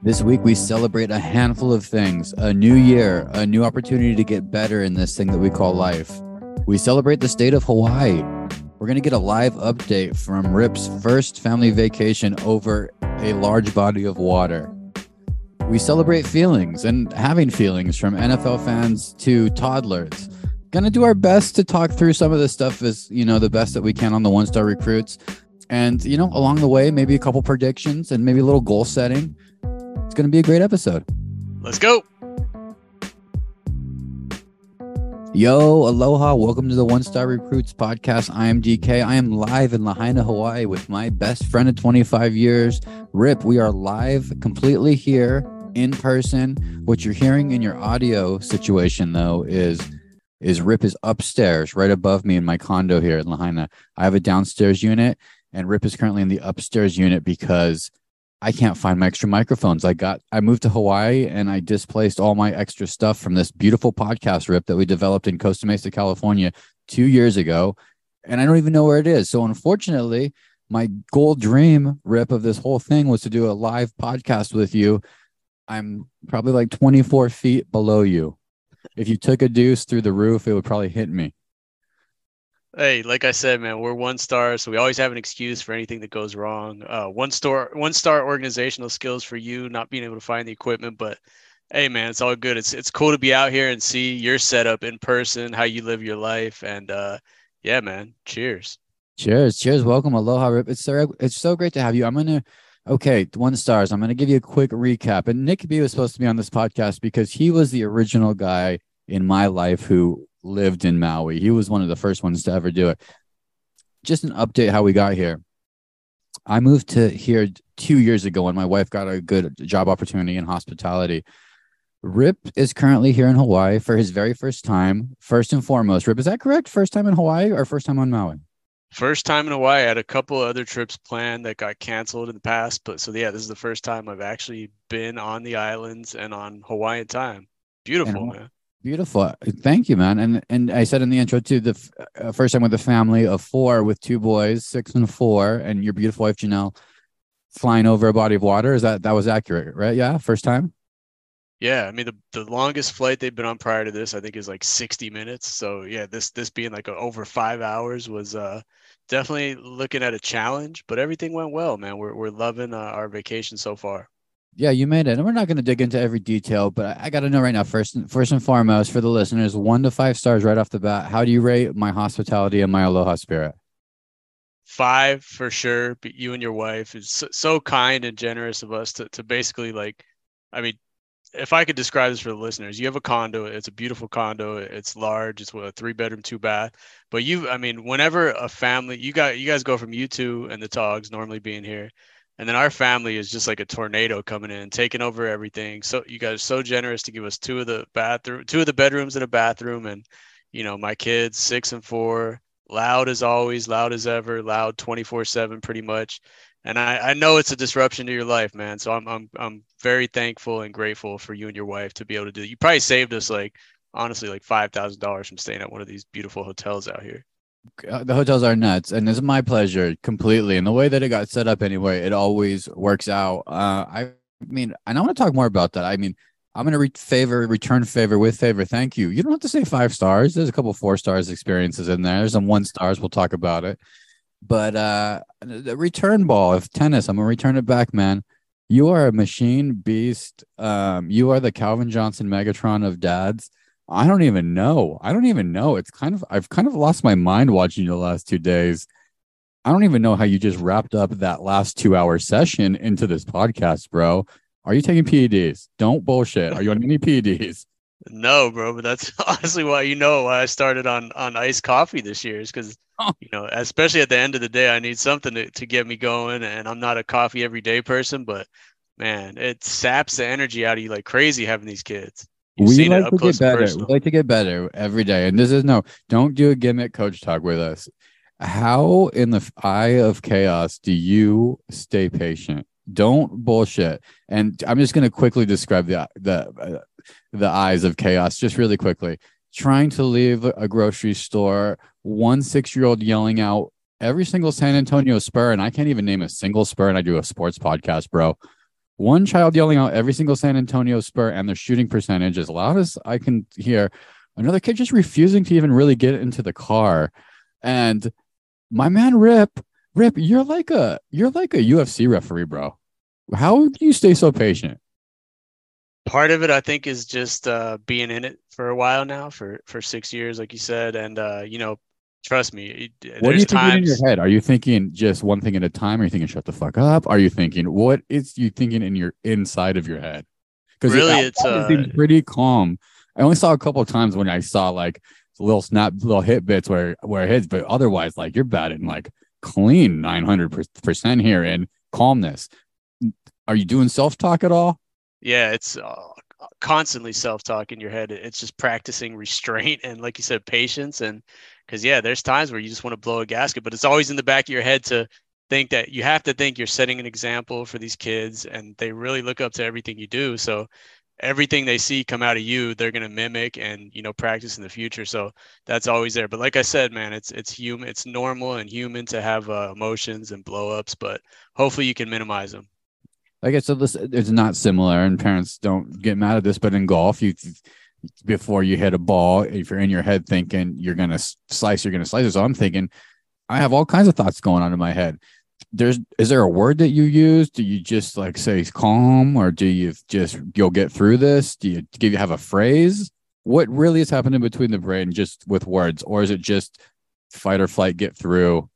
This week, we celebrate a handful of things a new year, a new opportunity to get better in this thing that we call life. We celebrate the state of Hawaii. We're going to get a live update from Rip's first family vacation over a large body of water. We celebrate feelings and having feelings from NFL fans to toddlers. Gonna do our best to talk through some of this stuff as you know the best that we can on the one star recruits. And you know, along the way, maybe a couple predictions and maybe a little goal setting. It's gonna be a great episode. Let's go. Yo, aloha. Welcome to the One Star Recruits podcast. I am DK. I am live in Lahaina, Hawaii with my best friend of 25 years, Rip. We are live completely here in person. What you're hearing in your audio situation, though, is is Rip is upstairs right above me in my condo here in Lahaina. I have a downstairs unit, and Rip is currently in the upstairs unit because I can't find my extra microphones. I got I moved to Hawaii and I displaced all my extra stuff from this beautiful podcast rip that we developed in Costa Mesa, California 2 years ago and I don't even know where it is. So unfortunately, my goal dream rip of this whole thing was to do a live podcast with you. I'm probably like 24 feet below you. If you took a deuce through the roof, it would probably hit me. Hey, like I said, man, we're one star, so we always have an excuse for anything that goes wrong. Uh, one star, one star organizational skills for you, not being able to find the equipment, but hey, man, it's all good. It's it's cool to be out here and see your setup in person, how you live your life, and uh, yeah, man, cheers. Cheers, cheers. Welcome, aloha, Rip. It's so it's so great to have you. I'm gonna okay, one stars. I'm gonna give you a quick recap. And Nick B was supposed to be on this podcast because he was the original guy in my life who lived in Maui. He was one of the first ones to ever do it. Just an update how we got here. I moved to here two years ago when my wife got a good job opportunity in hospitality. Rip is currently here in Hawaii for his very first time. First and foremost, Rip, is that correct? First time in Hawaii or first time on Maui? First time in Hawaii. I had a couple other trips planned that got canceled in the past, but so yeah, this is the first time I've actually been on the islands and on Hawaiian time. Beautiful, man. Beautiful. Thank you, man. And and I said in the intro too, the f- uh, first time with a family of four with two boys, six and four, and your beautiful wife Janelle flying over a body of water. Is that that was accurate, right? Yeah, first time. Yeah, I mean the the longest flight they've been on prior to this, I think, is like 60 minutes. So yeah, this this being like a, over five hours was uh definitely looking at a challenge, but everything went well, man. We're we're loving uh, our vacation so far. Yeah, you made it. And we're not going to dig into every detail, but I, I got to know right now, first and first and foremost, for the listeners, one to five stars right off the bat. How do you rate my hospitality and my aloha spirit? Five for sure. But you and your wife is so, so kind and generous of us to to basically like, I mean, if I could describe this for the listeners, you have a condo. It's a beautiful condo. It's large. It's a three bedroom, two bath. But you, I mean, whenever a family, you got you guys go from you two and the Togs normally being here and then our family is just like a tornado coming in, taking over everything. So you guys are so generous to give us two of the bathroom, two of the bedrooms and a bathroom. And, you know, my kids, six and four, loud as always, loud as ever, loud 24 seven, pretty much. And I, I know it's a disruption to your life, man. So I'm, I'm, I'm very thankful and grateful for you and your wife to be able to do. You probably saved us like, honestly, like $5,000 from staying at one of these beautiful hotels out here. Uh, the hotels are nuts and it's my pleasure completely. And the way that it got set up anyway it always works out. Uh i mean and i want to talk more about that. I mean i'm going to re- favor return favor with favor. Thank you. You don't have to say five stars. There's a couple four stars experiences in there. There's some one stars. We'll talk about it. But uh the return ball of tennis i'm going to return it back man. You are a machine beast. Um you are the calvin johnson megatron of dads I don't even know. I don't even know. It's kind of I've kind of lost my mind watching you the last two days. I don't even know how you just wrapped up that last two hour session into this podcast, bro. Are you taking PEDs? Don't bullshit. Are you on any PEDs? No, bro, but that's honestly why you know why I started on on iced coffee this year is because oh. you know, especially at the end of the day, I need something to, to get me going. And I'm not a coffee every day person, but man, it saps the energy out of you like crazy having these kids. You've we like to get better. We like to get better every day. And this is no, don't do a gimmick coach talk with us. How in the eye of chaos do you stay patient? Don't bullshit. And I'm just going to quickly describe the the uh, the eyes of chaos just really quickly. Trying to leave a grocery store, one six year old yelling out every single San Antonio spur, and I can't even name a single spur, and I do a sports podcast, bro one child yelling out every single San Antonio Spur and their shooting percentage as loud as I can hear. Another kid just refusing to even really get into the car. And my man Rip, Rip, you're like a you're like a UFC referee, bro. How do you stay so patient? Part of it, I think, is just uh, being in it for a while now, for for six years, like you said, and uh, you know, trust me. What are you thinking in your head? Are you thinking just one thing at a time? Are you thinking shut the fuck up? Are you thinking what is you thinking in your inside of your head? Because really, it, it's uh, seems pretty calm. I only saw a couple of times when I saw like little snap, little hit bits where where it hits, but otherwise, like you're batting like clean nine hundred percent here in calmness. Are you doing self talk at all? Yeah, it's uh, constantly self talk in your head. It's just practicing restraint and, like you said, patience and because yeah, there's times where you just want to blow a gasket, but it's always in the back of your head to think that you have to think you're setting an example for these kids and they really look up to everything you do. So everything they see come out of you, they're gonna mimic and you know practice in the future. So that's always there. But like I said, man, it's it's human, it's normal and human to have uh, emotions and blowups, but hopefully you can minimize them. Like I said, this it's not similar, and parents don't get mad at this. But in golf, you before you hit a ball, if you're in your head thinking you're going to slice, you're going to slice it. So I'm thinking, I have all kinds of thoughts going on in my head. There's, is there a word that you use? Do you just like say calm or do you just, you'll get through this? Do you give you have a phrase? What really is happening between the brain just with words? Or is it just fight or flight, get through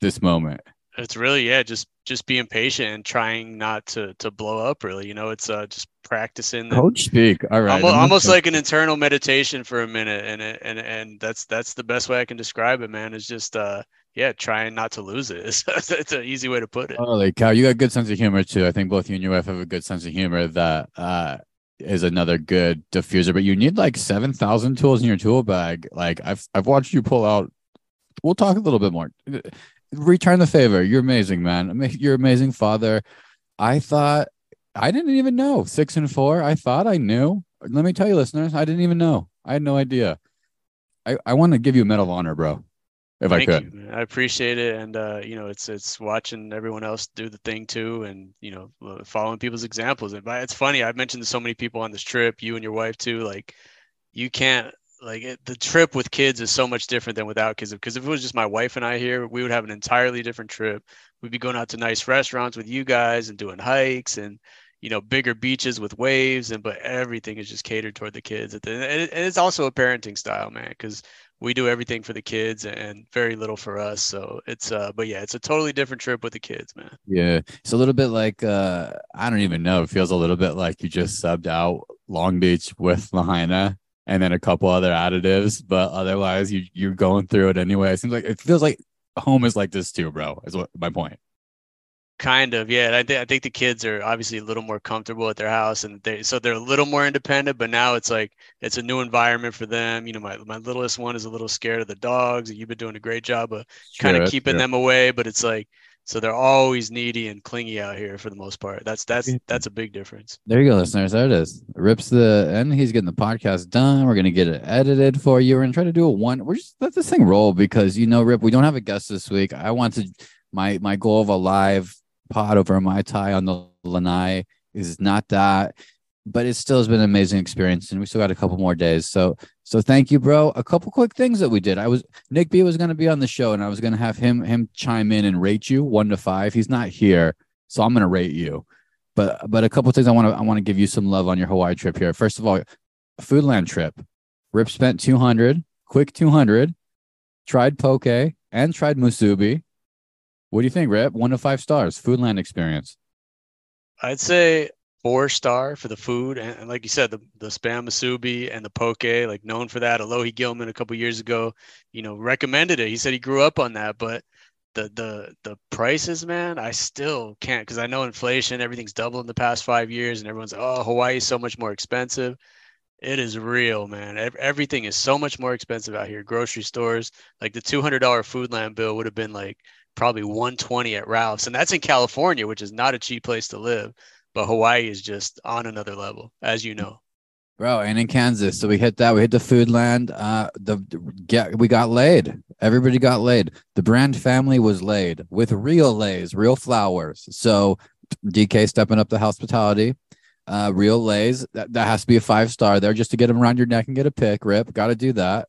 this moment? It's really, yeah, just, just being patient and trying not to, to blow up really, you know, it's uh, just practicing. Coach speak. All right. Almost, almost like an internal meditation for a minute, and and and that's that's the best way I can describe it, man. Is just uh yeah, trying not to lose it. It's, it's an easy way to put it. Holy cow, you got a good sense of humor too. I think both you and your wife have a good sense of humor that uh is another good diffuser. But you need like seven thousand tools in your tool bag. Like I've I've watched you pull out. We'll talk a little bit more. Return the favor. You're amazing, man. You're amazing father. I thought I didn't even know six and four. I thought I knew. Let me tell you, listeners, I didn't even know. I had no idea. I, I want to give you a medal of honor, bro. If Thank I could, you. I appreciate it, and uh, you know, it's it's watching everyone else do the thing too, and you know, uh, following people's examples. And it's funny. I've mentioned to so many people on this trip, you and your wife too. Like, you can't like it, the trip with kids is so much different than without kids. Because if it was just my wife and I here, we would have an entirely different trip. We'd be going out to nice restaurants with you guys and doing hikes and you know bigger beaches with waves and but everything is just catered toward the kids and it's also a parenting style man because we do everything for the kids and very little for us. So it's uh but yeah it's a totally different trip with the kids man. Yeah. It's a little bit like uh i don't even know. It feels a little bit like you just subbed out long beach with lahaina and then a couple other additives but otherwise you you're going through it anyway it seems like it feels like home is like this too bro is what my point Kind of, yeah. I, th- I think the kids are obviously a little more comfortable at their house, and they so they're a little more independent. But now it's like it's a new environment for them. You know, my my littlest one is a little scared of the dogs. And you've been doing a great job of kind of keeping them away, but it's like so they're always needy and clingy out here for the most part. That's that's that's a big difference. There you go, listeners. There it is. Rips the and he's getting the podcast done. We're gonna get it edited for you. We're gonna try to do a one. We're just let this thing roll because you know, Rip, we don't have a guest this week. I want to my my goal of a live pod over mai tai on the lanai is not that but it still has been an amazing experience and we still got a couple more days so so thank you bro. A couple quick things that we did. I was nick b was going to be on the show and i was going to have him him chime in and rate you one to five. He's not here so i'm going to rate you. But but a couple things i want to i want to give you some love on your hawaii trip here. First of all foodland trip. Rip spent 200 quick 200 tried poke and tried musubi. What do you think, Rip? One to five stars, Foodland experience. I'd say four star for the food, and, and like you said, the the spam musubi and the poke, like known for that. Alohi Gilman a couple years ago, you know, recommended it. He said he grew up on that, but the the the prices, man, I still can't because I know inflation, everything's doubled in the past five years, and everyone's oh Hawaii is so much more expensive. It is real, man. Everything is so much more expensive out here. Grocery stores, like the two hundred dollar food Foodland bill would have been like probably 120 at Ralph's, and that's in California, which is not a cheap place to live. But Hawaii is just on another level, as you know. Bro, and in Kansas, so we hit that. We hit the Foodland. Uh, the get we got laid. Everybody got laid. The Brand family was laid with real leis, real flowers. So DK stepping up the hospitality. Uh, real leis that, that has to be a five star there just to get them around your neck and get a pick. Rip, got to do that.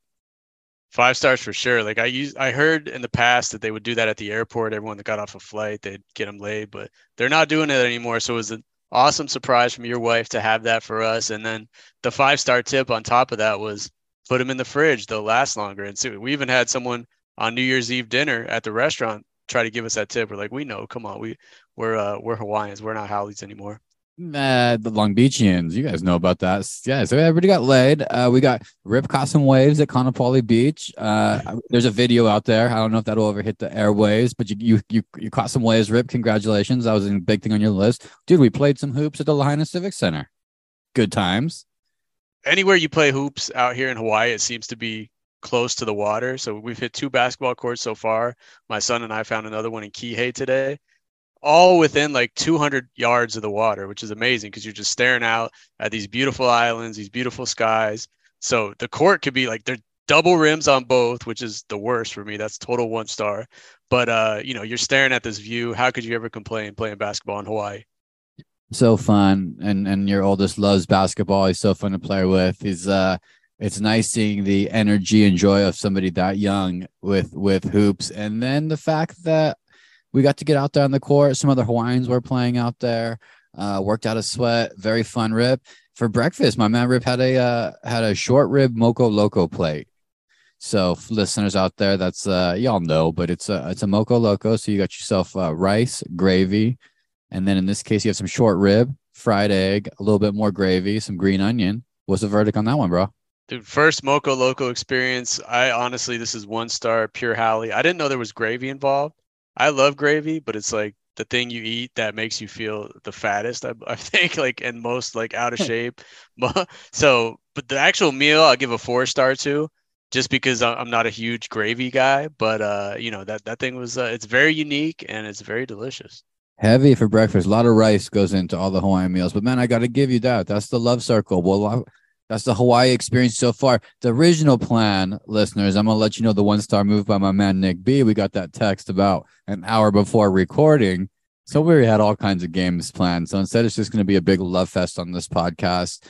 Five stars for sure. Like I used, I heard in the past that they would do that at the airport. Everyone that got off a flight, they'd get them laid, but they're not doing it anymore. So it was an awesome surprise from your wife to have that for us. And then the five star tip on top of that was put them in the fridge; they'll last longer. And so we even had someone on New Year's Eve dinner at the restaurant try to give us that tip. We're like, we know, come on, we we're uh, we're Hawaiians, we're not haoles anymore. Uh, the Long Beachians, you guys know about that. Yeah, so everybody got laid. Uh, we got Rip caught some waves at Kaanapali Beach. Uh, there's a video out there. I don't know if that'll ever hit the airwaves, but you you you, you caught some waves, Rip. Congratulations. That was a big thing on your list. Dude, we played some hoops at the Lahaina Civic Center. Good times. Anywhere you play hoops out here in Hawaii, it seems to be close to the water. So we've hit two basketball courts so far. My son and I found another one in Kihei today all within like 200 yards of the water, which is amazing because you're just staring out at these beautiful islands, these beautiful skies. So the court could be like they're double rims on both, which is the worst for me. That's total one star. But uh, you know, you're staring at this view. How could you ever complain playing basketball in Hawaii? So fun, and and your oldest loves basketball. He's so fun to play with. He's uh, it's nice seeing the energy and joy of somebody that young with with hoops, and then the fact that we got to get out there on the court. Some other Hawaiians were playing out there. Uh, worked out a sweat. Very fun rip for breakfast. My man Rip had a uh, had a short rib moco loco plate. So listeners out there, that's uh, y'all know, but it's a it's a moco loco. So you got yourself uh, rice, gravy, and then in this case you have some short rib, fried egg, a little bit more gravy, some green onion. What's the verdict on that one, bro? Dude, first Moco Loco experience. I honestly, this is one star, pure haole. I didn't know there was gravy involved. I love gravy, but it's like the thing you eat that makes you feel the fattest. I, I think like and most like out of shape. so, but the actual meal, I'll give a four star to, just because I'm not a huge gravy guy. But uh, you know that that thing was uh, it's very unique and it's very delicious. Heavy for breakfast. A lot of rice goes into all the Hawaiian meals, but man, I got to give you that. That's the love circle. Well, that's the Hawaii experience so far. The original plan, listeners, I'm gonna let you know the one star move by my man Nick B. We got that text about an hour before recording. So we had all kinds of games planned. So instead, it's just gonna be a big love fest on this podcast.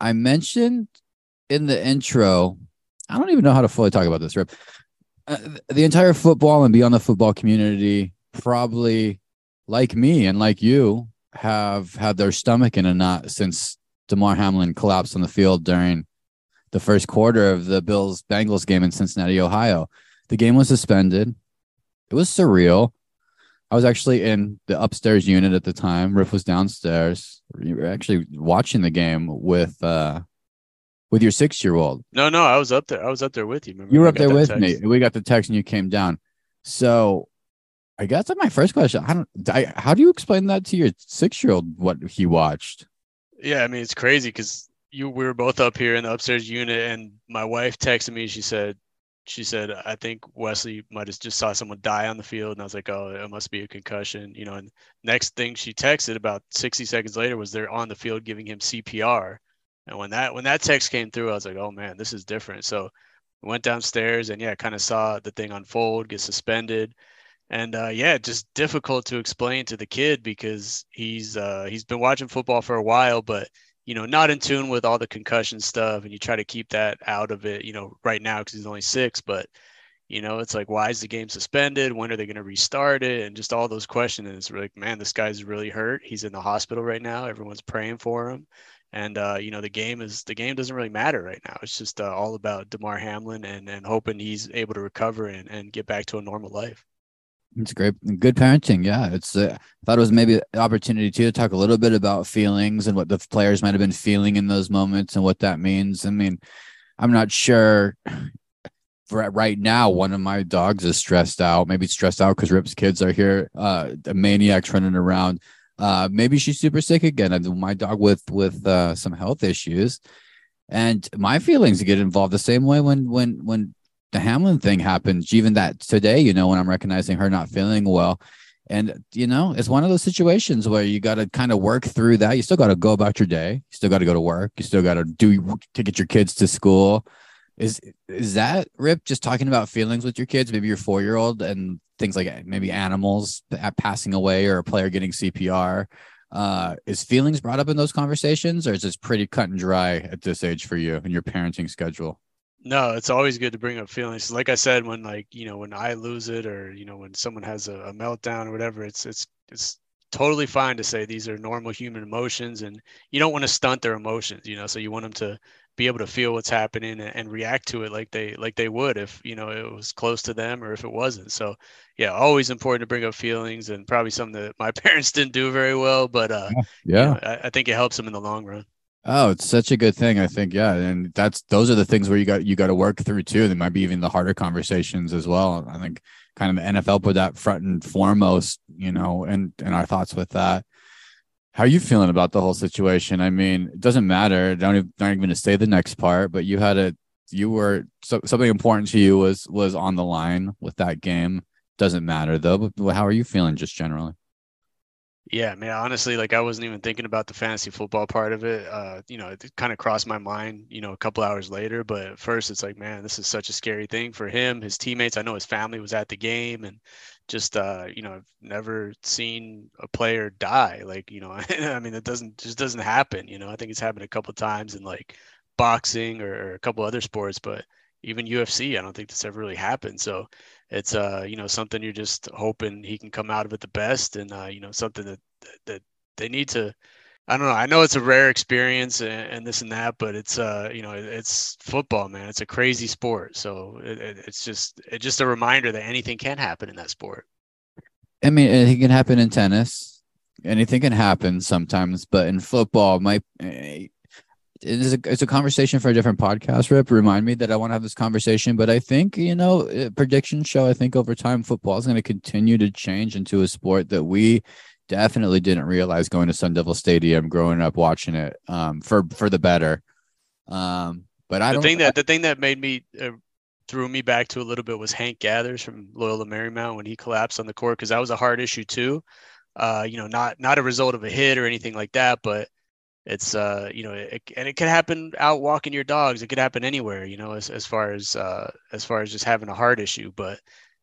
I mentioned in the intro, I don't even know how to fully talk about this, Rip. Uh, the entire football and beyond the football community, probably like me and like you, have had their stomach in a knot since Damar Hamlin collapsed on the field during the first quarter of the Bills Bengals game in Cincinnati, Ohio. The game was suspended. It was surreal. I was actually in the upstairs unit at the time. Rip was downstairs. You were actually watching the game with uh with your six year old. No, no, I was up there. I was up there with you. Remember? You were up there with text. me. We got the text and you came down. So I guess that's my first question. I don't. I, how do you explain that to your six year old? What he watched? Yeah, I mean it's crazy because you we were both up here in the upstairs unit, and my wife texted me. She said, she said, I think Wesley might have just saw someone die on the field, and I was like, oh, it must be a concussion, you know. And next thing she texted about 60 seconds later was they're on the field giving him CPR, and when that when that text came through, I was like, oh man, this is different. So went downstairs and yeah, kind of saw the thing unfold, get suspended and uh, yeah, just difficult to explain to the kid because he's uh, he's been watching football for a while, but you know, not in tune with all the concussion stuff, and you try to keep that out of it. You know, right now because he's only six, but you know, it's like why is the game suspended? When are they going to restart it? And just all those questions. And it's like, man, this guy's really hurt. He's in the hospital right now. Everyone's praying for him. And uh, you know, the game is the game doesn't really matter right now. It's just uh, all about Damar Hamlin and and hoping he's able to recover and, and get back to a normal life. It's great, good parenting. Yeah, it's. Uh, I thought it was maybe an opportunity too to talk a little bit about feelings and what the players might have been feeling in those moments and what that means. I mean, I'm not sure. For right now, one of my dogs is stressed out. Maybe stressed out because Rip's kids are here. Uh, maniacs running around. Uh, maybe she's super sick again. My dog with with uh, some health issues, and my feelings get involved the same way when when when the Hamlin thing happened, even that today, you know, when I'm recognizing her not feeling well. And, you know, it's one of those situations where you got to kind of work through that. You still got to go about your day. You still got to go to work. You still got to do to get your kids to school. is is that Rip just talking about feelings with your kids, maybe your four year old and things like maybe animals passing away or a player getting CPR? Uh, is feelings brought up in those conversations, or is this pretty cut and dry at this age for you and your parenting schedule? No, it's always good to bring up feelings. Like I said, when like you know when I lose it, or you know when someone has a, a meltdown or whatever, it's it's it's totally fine to say these are normal human emotions, and you don't want to stunt their emotions. You know, so you want them to be able to feel what's happening and, and, react to it like they like they would if you know it was close to them or if it wasn't so yeah always important to bring up feelings and probably something that my parents didn't do very well but uh yeah. You know, I, I, think it helps them in the long run oh it's such a good thing i think yeah and that's those are the things where you got you got to work through too they might be even the harder conversations as well i think kind of the nfl put that front and foremost you know and and our thoughts with that how are you feeling about the whole situation? I mean, it doesn't matter. Don't even, not even to say the next part, but you had a you were so, something important to you was was on the line with that game. Doesn't matter though. But how are you feeling just generally? Yeah, man. Honestly, like I wasn't even thinking about the fantasy football part of it. Uh, you know, it kind of crossed my mind, you know, a couple hours later. But at first, it's like, man, this is such a scary thing for him, his teammates. I know his family was at the game, and just, uh, you know, I've never seen a player die. Like, you know, I mean, it doesn't just doesn't happen. You know, I think it's happened a couple times in like boxing or, or a couple other sports, but even UFC, I don't think this ever really happened. So it's uh you know something you're just hoping he can come out of it the best and uh you know something that that they need to I don't know. I know it's a rare experience and, and this and that, but it's uh, you know, it's football, man. It's a crazy sport, so it, it, it's just it's just a reminder that anything can happen in that sport. I mean, anything can happen in tennis. Anything can happen sometimes, but in football, my eh, it is a, it's a conversation for a different podcast rip. Remind me that i want to have this conversation but i think you know uh, predictions show i think over time football is going to continue to change into a sport that we definitely didn't realize going to sun devil stadium growing up watching it um, for for the better. Um, but i the thing that the thing that made me uh, threw me back to a little bit was hank gathers from loyola marymount when he collapsed on the court because that was a hard issue too. Uh, you know not not a result of a hit or anything like that but it's uh you know it, and it could happen out walking your dogs. It could happen anywhere you know as, as far as uh as far as just having a heart issue. But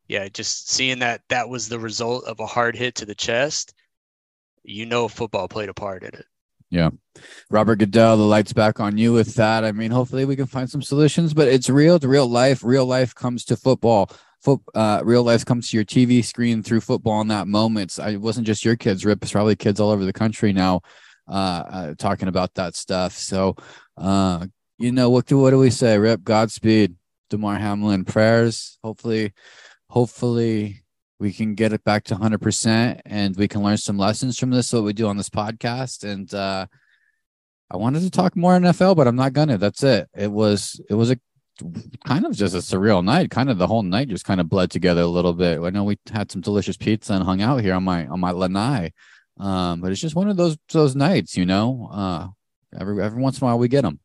yeah just seeing that that was the result of a hard hit to the chest you know football played a part in it. Yeah. Robert goodell the lights back on you with that. I mean hopefully we can find some solutions but it's real to real life. Real life comes to football. Foot, uh, real life comes to your TV screen through football in that moment. I wasn't just your kids, Rip. It's probably kids all over the country now uh, uh, talking about that stuff. So, uh, you know, what do what do we say? Rip, Godspeed, Damar Hamlin. Prayers. Hopefully, hopefully we can get it back to 100% and we can learn some lessons from this what we do on this podcast and uh i wanted to talk more nfl but i'm not gonna that's it it was it was a kind of just a surreal night kind of the whole night just kind of bled together a little bit i know we had some delicious pizza and hung out here on my on my lanai um, but it's just one of those those nights, you know. Uh, every every once in a while we get them.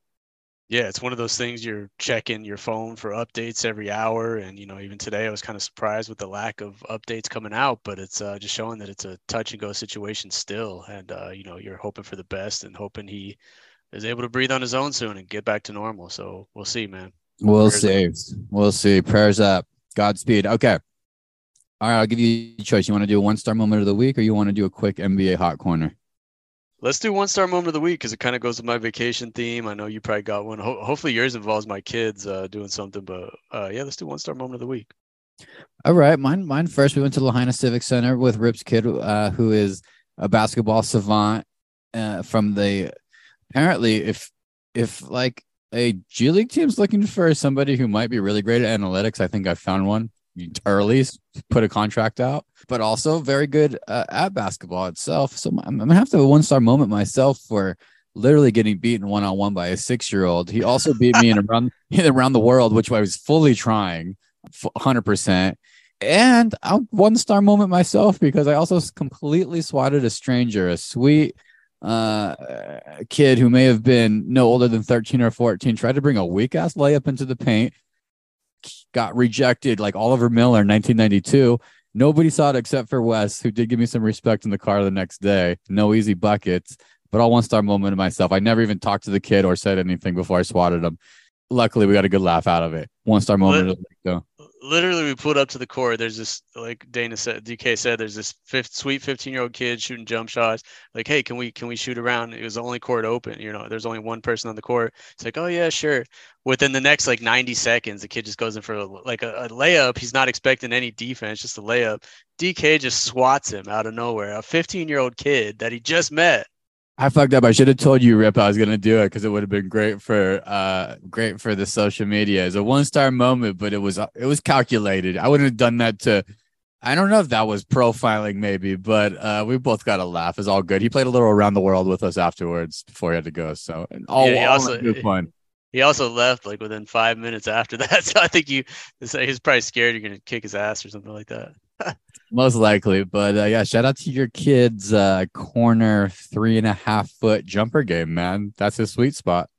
Yeah, it's one of those things you're checking your phone for updates every hour, and you know, even today I was kind of surprised with the lack of updates coming out. But it's uh, just showing that it's a touch and go situation still, and uh, you know, you're hoping for the best and hoping he is able to breathe on his own soon and get back to normal. So we'll see, man. We'll Prayers see. Up. We'll see. Prayers up. Godspeed. Okay. All right, I'll give you a choice. You want to do a one star moment of the week or you want to do a quick NBA hot corner? Let's do one star moment of the week because it kind of goes with my vacation theme. I know you probably got one. Ho- hopefully, yours involves my kids uh, doing something, but uh, yeah, let's do one star moment of the week. All right, mine. Mine first. We went to Lahaina Civic Center with Rip's kid, uh, who is a basketball savant uh, from the. Apparently, if if like a G League team's looking for somebody who might be really great at analytics, I think I found one early, put a contract out, but also very good uh, at basketball itself. So I'm, I'm gonna have to have a one star moment myself for literally getting beaten one on one by a six year old. He also beat me in around around the world, which I was fully trying, hundred percent. And a one star moment myself because I also completely swatted a stranger, a sweet uh kid who may have been no older than 13 or 14 tried to bring a weak ass layup into the paint got rejected like Oliver Miller in 1992. Nobody saw it except for Wes, who did give me some respect in the car the next day. No easy buckets, but all one star moment of myself. I never even talked to the kid or said anything before I swatted him. luckily we got a good laugh out of it. One star moment. Though. Literally, we pulled up to the court. There's this, like Dana said, DK said, there's this fifth, sweet 15 year old kid shooting jump shots. Like, hey, can we can we shoot around? It was the only court open. You know, there's only one person on the court. It's like, oh yeah, sure. Within the next like 90 seconds, the kid just goes in for like a, a layup. He's not expecting any defense, just a layup. DK just swats him out of nowhere. A 15 year old kid that he just met I fucked up. I should have told you, Rip, I was gonna do it because it would have been great for uh great for the social media. It's a one star moment, but it was it was calculated. I wouldn't have done that to. I don't know if that was profiling, maybe, but uh, we both got a laugh. It's all good. He played a little around the world with us afterwards before he had to go. So all, yeah, he all also, good fun. He also left like within five minutes after that. So I think you he's probably scared you're gonna kick his ass or something like that. Most likely, but uh, yeah, shout out to your kid's uh, corner three and a half foot jumper game, man. That's his sweet spot.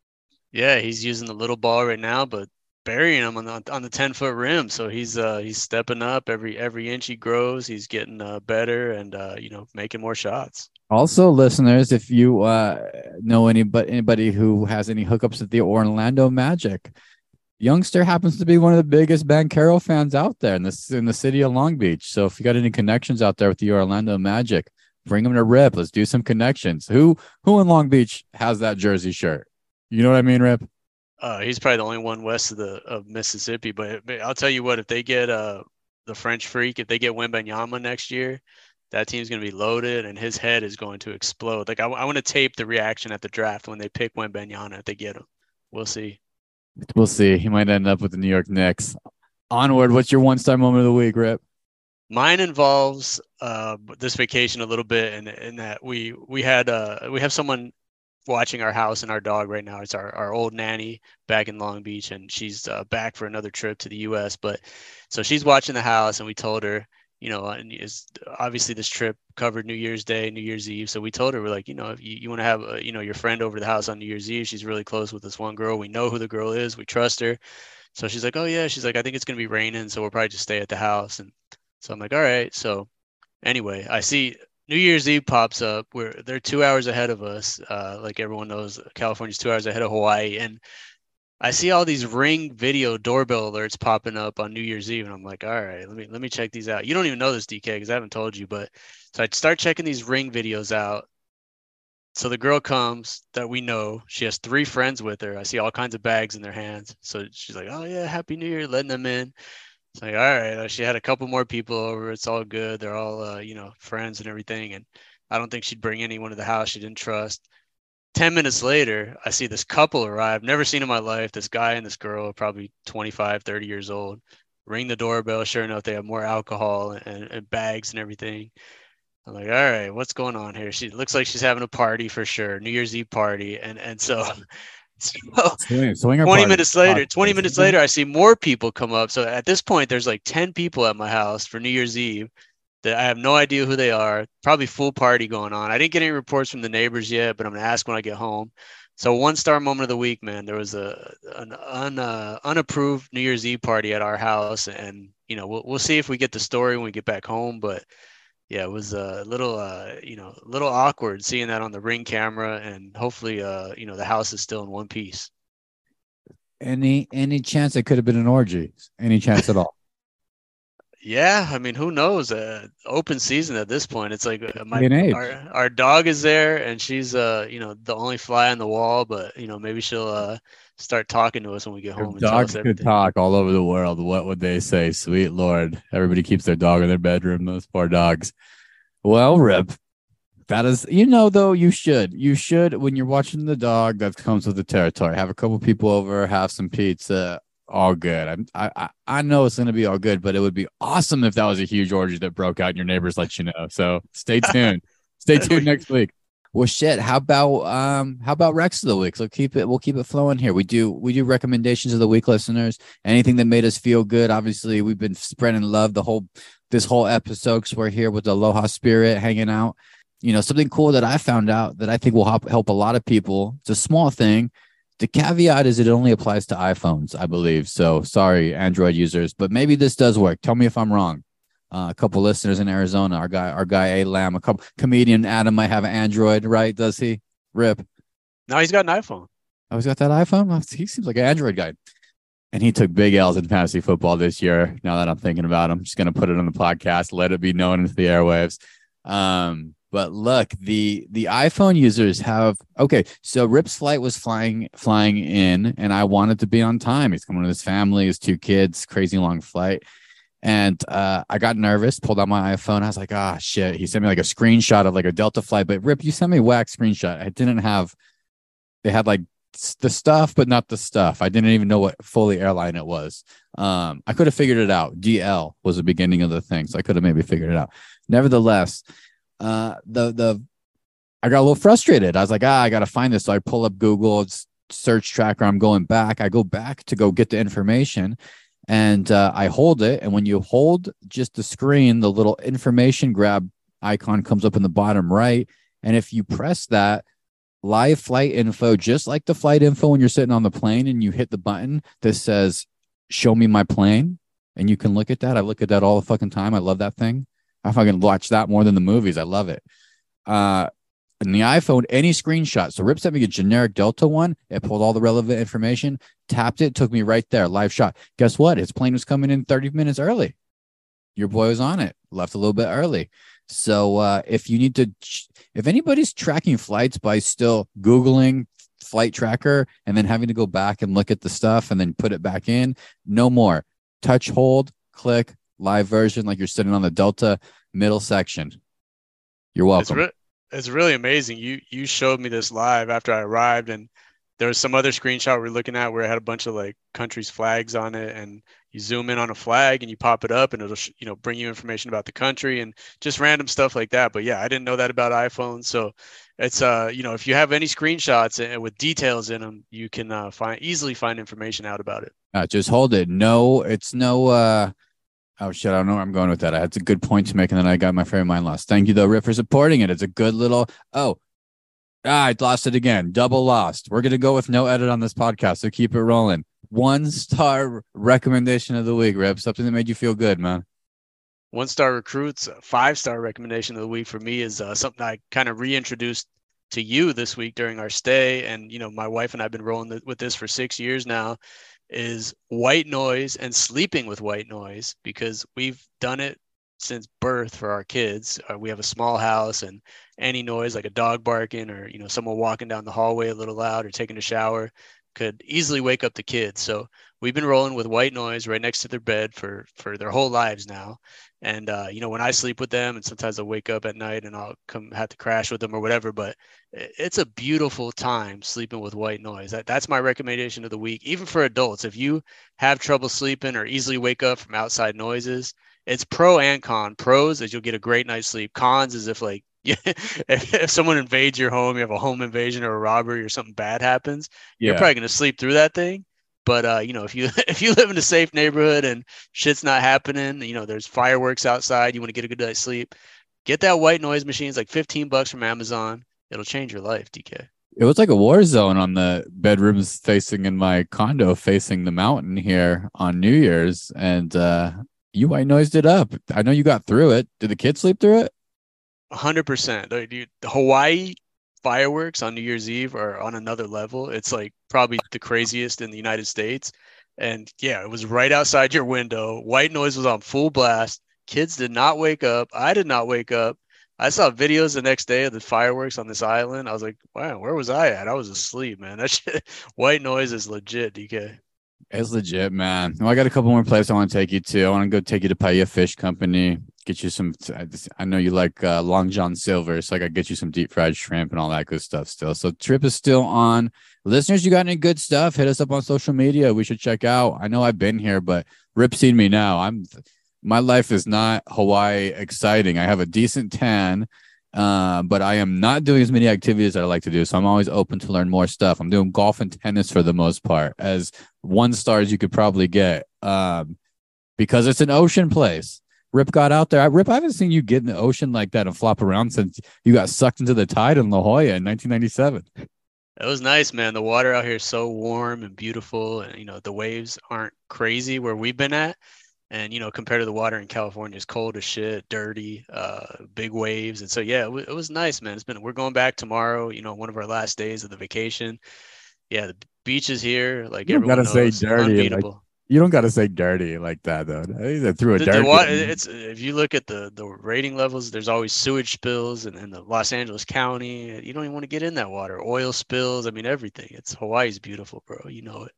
Yeah, he's using the little ball right now, but burying him on the on the ten foot rim. So he's uh he's stepping up every every inch he grows. He's getting uh, better and uh, you know making more shots. Also, listeners, if you uh, know anybody anybody who has any hookups at the Orlando Magic, youngster happens to be one of the biggest Banchero fans out there in the in the city of Long Beach. So if you got any connections out there with the Orlando Magic, bring them to Rip. Let's do some connections. Who who in Long Beach has that jersey shirt? You know what I mean, Rip? Uh, he's probably the only one west of the of Mississippi. But, I'll tell you what, if they get uh the French Freak, if they get Wembanyama next year, that team's going to be loaded, and his head is going to explode. Like I, I want to tape the reaction at the draft when they pick Wembanyama if they get him. We'll see. We'll see. He might end up with the New York Knicks. Onward. What's your one star moment of the week, Rip? Mine involves uh, this vacation a little bit, and in, in, that we we had uh, we have someone watching our house and our dog right now. It's our, our old nanny back in Long Beach, and she's uh, back for another trip to the U.S. But so she's watching the house, and we told her you know, and is obviously this trip covered New Year's Day, New Year's Eve. So we told her, we're like, you know, if you, you want to have, a, you know, your friend over the house on New Year's Eve, she's really close with this one girl. We know who the girl is. We trust her. So she's like, oh yeah. She's like, I think it's going to be raining. So we'll probably just stay at the house. And so I'm like, all right. So anyway, I see New Year's Eve pops up where they're two hours ahead of us. Uh, like everyone knows, California's two hours ahead of Hawaii. And I see all these ring video doorbell alerts popping up on New Year's Eve, and I'm like, all right, let me let me check these out. You don't even know this DK because I haven't told you, but so I start checking these ring videos out. So the girl comes that we know. She has three friends with her. I see all kinds of bags in their hands. So she's like, "Oh yeah, Happy New Year," letting them in. It's like, all right. She had a couple more people over. It's all good. They're all, uh, you know, friends and everything. And I don't think she'd bring anyone to the house she didn't trust. 10 minutes later, I see this couple arrive, never seen in my life. This guy and this girl, probably 25, 30 years old, ring the doorbell. Sure enough, they have more alcohol and, and bags and everything. I'm like, all right, what's going on here? She looks like she's having a party for sure, New Year's Eve party. And and so, so Swing, 20 party. minutes later, 20 minutes later, I see more people come up. So at this point, there's like 10 people at my house for New Year's Eve that I have no idea who they are. Probably full party going on. I didn't get any reports from the neighbors yet, but I'm gonna ask when I get home. So one star moment of the week, man. There was a an un, uh, unapproved New Year's Eve party at our house, and you know we'll we'll see if we get the story when we get back home. But yeah, it was a little uh, you know a little awkward seeing that on the ring camera, and hopefully uh, you know the house is still in one piece. Any any chance it could have been an orgy? Any chance at all? Yeah, I mean, who knows? Uh, open season at this point. It's like uh, my our, our dog is there, and she's uh you know the only fly on the wall. But you know maybe she'll uh start talking to us when we get home. dogs could talk all over the world. What would they say? Sweet Lord, everybody keeps their dog in their bedroom. Those poor dogs. Well, Rip, that is, you know, though you should, you should when you're watching the dog that comes with the territory. Have a couple people over, have some pizza all good. I I I know it's gonna be all good, but it would be awesome if that was a huge orgy that broke out and your neighbors let you know. So stay tuned. stay tuned next week. Well, shit. How about um? How about Rex of the week? So keep it. We'll keep it flowing here. We do. We do recommendations of the week, listeners. Anything that made us feel good. Obviously, we've been spreading love the whole this whole episode because we're here with the Aloha Spirit, hanging out. You know, something cool that I found out that I think will help help a lot of people. It's a small thing, the caveat is it only applies to iPhones, I believe. So sorry, Android users, but maybe this does work. Tell me if I'm wrong. Uh, a couple listeners in Arizona, our guy, our guy A Lamb, a couple comedian Adam might have an Android, right? Does he? Rip. No, he's got an iPhone. I was got that iPhone. He seems like an Android guy. And he took big L's in fantasy football this year. Now that I'm thinking about him, I'm just gonna put it on the podcast, let it be known into the airwaves. Um, but look, the the iPhone users have okay. So Rip's flight was flying flying in, and I wanted to be on time. He's coming with his family, his two kids, crazy long flight. And uh, I got nervous, pulled out my iPhone. I was like, ah, shit. He sent me like a screenshot of like a Delta flight. But Rip, you sent me a whack screenshot. I didn't have, they had like the stuff, but not the stuff. I didn't even know what fully airline it was. Um, I could have figured it out. DL was the beginning of the thing. So I could have maybe figured it out. Nevertheless, uh, the the I got a little frustrated. I was like, ah, I gotta find this. So I pull up Google search tracker. I'm going back. I go back to go get the information, and uh, I hold it. And when you hold just the screen, the little information grab icon comes up in the bottom right. And if you press that, live flight info, just like the flight info when you're sitting on the plane and you hit the button that says, Show me my plane. And you can look at that. I look at that all the fucking time. I love that thing. I fucking watch that more than the movies. I love it. Uh, in the iPhone, any screenshot. So Rip sent me a generic Delta one. It pulled all the relevant information, tapped it, took me right there, live shot. Guess what? His plane was coming in 30 minutes early. Your boy was on it, left a little bit early. So uh, if you need to, if anybody's tracking flights by still Googling flight tracker and then having to go back and look at the stuff and then put it back in, no more. Touch, hold, click, live version, like you're sitting on the Delta middle section. You're welcome. It's, re- it's really amazing. You you showed me this live after I arrived, and there was some other screenshot we are looking at where it had a bunch of like countries' flags on it, and you zoom in on a flag and you pop it up, and it'll you know bring you information about the country and just random stuff like that. But yeah, I didn't know that about iPhone, so it's uh you know if you have any screenshots eh, with details in them, you can uh, find easily find information out about it. Uh, just hold it. No, it's no. uh Oh shit! I don't know where I'm going with that. I had a good point to make, and then I got my frame of mind lost. Thank you though, Rip, for supporting it. It's a good little. Oh, ah, I lost it again. Double lost. We're gonna go with no edit on this podcast, so keep it rolling. One star recommendation of the week, Rip. Something that made you feel good, man. One star recruits. Five star recommendation of the week for me is uh, something I kind of reintroduced to you this week during our stay, and you know, my wife and I've been rolling with this for six years now is white noise and sleeping with white noise because we've done it since birth for our kids. Uh, we have a small house and any noise like a dog barking or you know someone walking down the hallway a little loud or taking a shower could easily wake up the kids. So we've been rolling with white noise right next to their bed for for their whole lives now. And uh, you know, when I sleep with them, and sometimes i'll wake up at night and I'll come have to crash with them or whatever. But it's a beautiful time sleeping with white noise. That, that's my recommendation of the week, even for adults. If you have trouble sleeping or easily wake up from outside noises, it's pro and con. Pros is you'll get a great night's sleep. Cons is if like if, if someone invades your home, you have a home invasion or a robbery or something bad happens, yeah. you're probably gonna sleep through that thing. But uh, you know, if you if you live in a safe neighborhood and shit's not happening, you know, there's fireworks outside, you want to get a good night's sleep, get that white noise machine. It's like 15 bucks from Amazon. It'll change your life, DK. It was like a war zone on the bedrooms facing in my condo, facing the mountain here on New Year's, and uh, you white noised it up. I know you got through it. Did the kids sleep through it? hundred percent. Hawaii fireworks on New Year's Eve are on another level. It's like probably the craziest in the United States. And yeah, it was right outside your window. White noise was on full blast. Kids did not wake up. I did not wake up. I saw videos the next day of the fireworks on this island. I was like, wow, where was I at? I was asleep, man. That shit, white noise is legit, DK. It's legit, man. Well, I got a couple more places I want to take you to. I want to go take you to Paia Fish Company get you some. I know you like uh, Long John Silver, so I got get you some deep fried shrimp and all that good stuff still. So trip is still on. Listeners, you got any good stuff? Hit us up on social media. We should check out. I know I've been here, but Rip seen me now. I'm my life is not Hawaii exciting. I have a decent tan, uh, but I am not doing as many activities that I like to do. So I'm always open to learn more stuff. I'm doing golf and tennis for the most part, as one star as you could probably get, um, because it's an ocean place. Rip got out there. Rip, I haven't seen you get in the ocean like that and flop around since you got sucked into the tide in La Jolla in 1997. It was nice, man. The water out here is so warm and beautiful, and you know the waves aren't crazy where we've been at. And you know, compared to the water in California, it's cold as shit, dirty, uh, big waves, and so yeah, it, w- it was nice, man. It's been we're going back tomorrow. You know, one of our last days of the vacation, yeah, the beaches here, like You everyone gotta say knows, dirty, like- unbeatable. You don't got to say dirty like that though. They threw a The- dirty. the wa- it's if you look at the the rating levels, there's always sewage spills and in the Los Angeles County. You don't even want to get in that water. Oil spills. I mean, everything. It's Hawaii's beautiful, bro. You know it.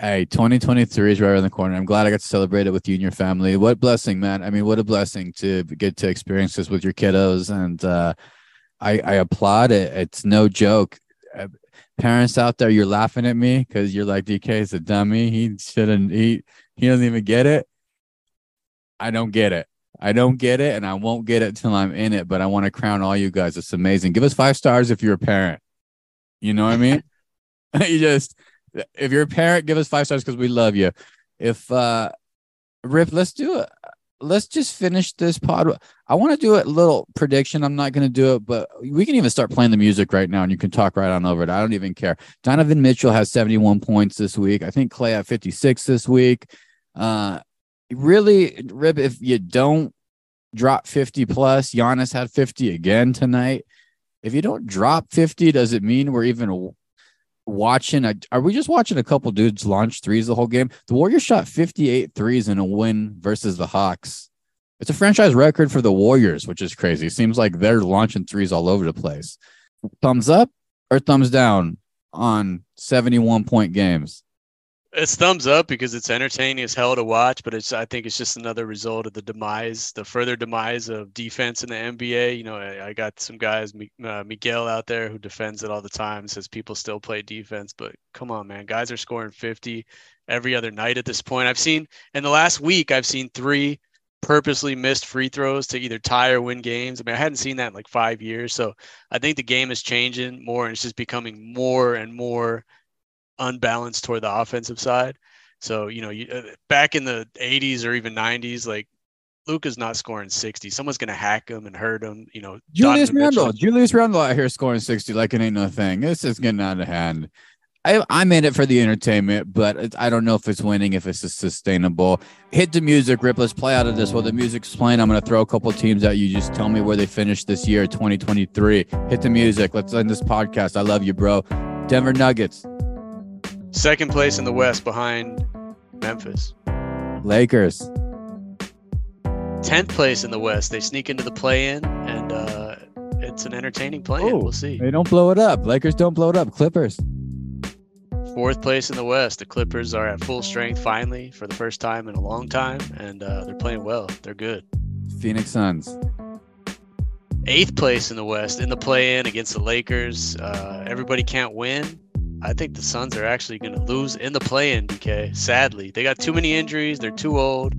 Hey, 2023 is right around the corner. I'm glad I got to celebrate it with you and your family. What blessing, man. I mean, what a blessing to get to experience this with your kiddos. And uh, I, I applaud it. It's no joke. Parents out there, you're laughing at me because you're like, DK is a dummy. He shouldn't, he, he doesn't even get it. I don't get it. I don't get it. And I won't get it till I'm in it. But I want to crown all you guys. It's amazing. Give us five stars if you're a parent. You know what I mean? you just, if you're a parent, give us five stars because we love you. If uh Rip, let's do it. Let's just finish this pod. I want to do a little prediction. I'm not going to do it, but we can even start playing the music right now and you can talk right on over it. I don't even care. Donovan Mitchell has 71 points this week. I think Klay had 56 this week. Uh really, Rip, if you don't drop 50 plus, Giannis had 50 again tonight. If you don't drop 50, does it mean we're even watching a, are we just watching a couple dudes launch threes the whole game? The warriors shot 58 threes in a win versus the hawks. It's a franchise record for the warriors which is crazy. It seems like they're launching threes all over the place. Thumbs up or thumbs down on 71 point games It's thumbs up because it's entertaining as hell to watch, but it's I think it's just another result of the demise, the further demise of defense in the NBA. You know, I, I got some guys, uh, Miguel out there who defends it all the time, says people still play defense, but come on, man, guys are scoring 50 every other night at this point. I've seen in the last week, I've seen three purposely missed free throws to either tie or win games. I mean, I hadn't seen that in like five years, so I think the game is changing more, and it's just becoming more and more unbalanced toward the offensive side. So, you know, you, uh, back in the 80s or even 90s, like Luka's not scoring 60. Someone's going to hack him and hurt him. You know, julius Donovan Mitchell- randle julius randle out here scoring 60 like it ain't no thing this is getting out of hand I, I'm in it for the entertainment, but it, I don't know if it's winning, if it's sustainable. Hit the music, Rip. Let's play out of this. While the music's playing, I'm going to throw a couple teams at you. Just tell me where they finished this year, 2023. Hit the music. Let's end this podcast. I love you, bro. Denver Nuggets, Second place in the West behind Memphis. Lakers, 10th place in the West. They sneak into the play in, and uh, it's an entertaining play in. We'll see. They don't blow it up. Lakers don't blow it up. Clippers, Fourth place in the West. The Clippers are at full strength finally for the first time in a long time, and uh, they're playing well. They're good. Phoenix Suns, eighth place in the West in the play-in against the Lakers. Uh, everybody can't win. I think the Suns are actually going to lose in the play-in. DK, sadly, they got too many injuries. They're too old.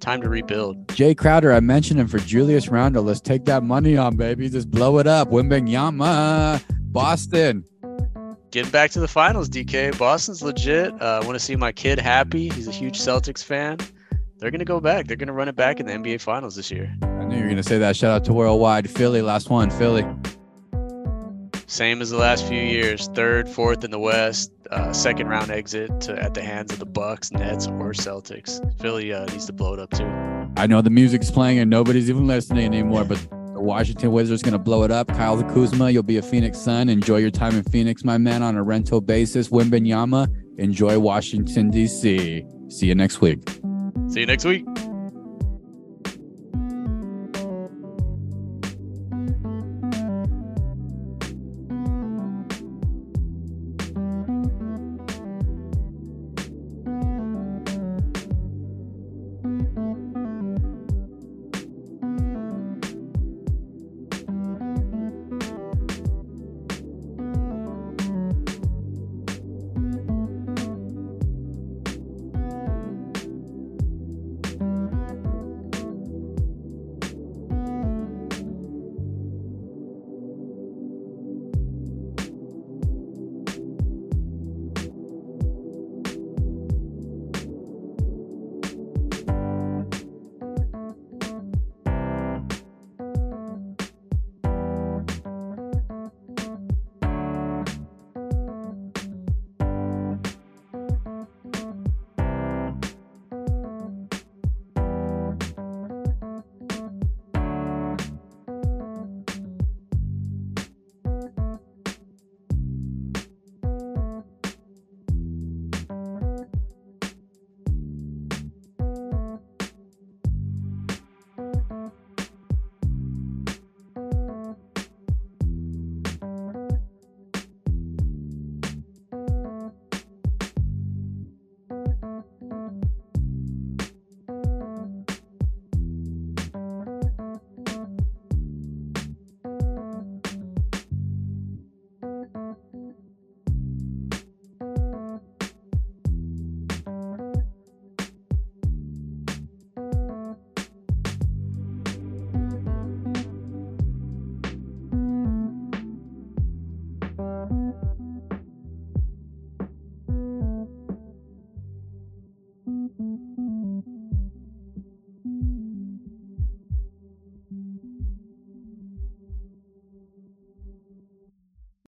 Time to rebuild. Jae Crowder. I mentioned him for Julius Randle. Let's take that money on, baby. Just blow it up. Wembanyama, Boston. Getting back to the finals, DK. Boston's legit. Uh, I want to see my kid happy. He's a huge Celtics fan. They're going to go back. They're going to run it back in the NBA Finals this year. I knew you were gonna say that. Shout out to Worldwide Philly. Last one, Philly. Same as the last few years. Third, fourth in the West. Uh, second round exit to, at the hands of the Bucks, Nets, or Celtics. Philly uh, needs to blow it up too. I know the music's playing and nobody's even listening anymore, but the Washington Wizards gonna blow it up. Kyle Kuzma, you'll be a Phoenix Sun. Enjoy your time in Phoenix, my man, on a rental basis. Wembanyama, enjoy Washington D.C. See you next week. See you next week.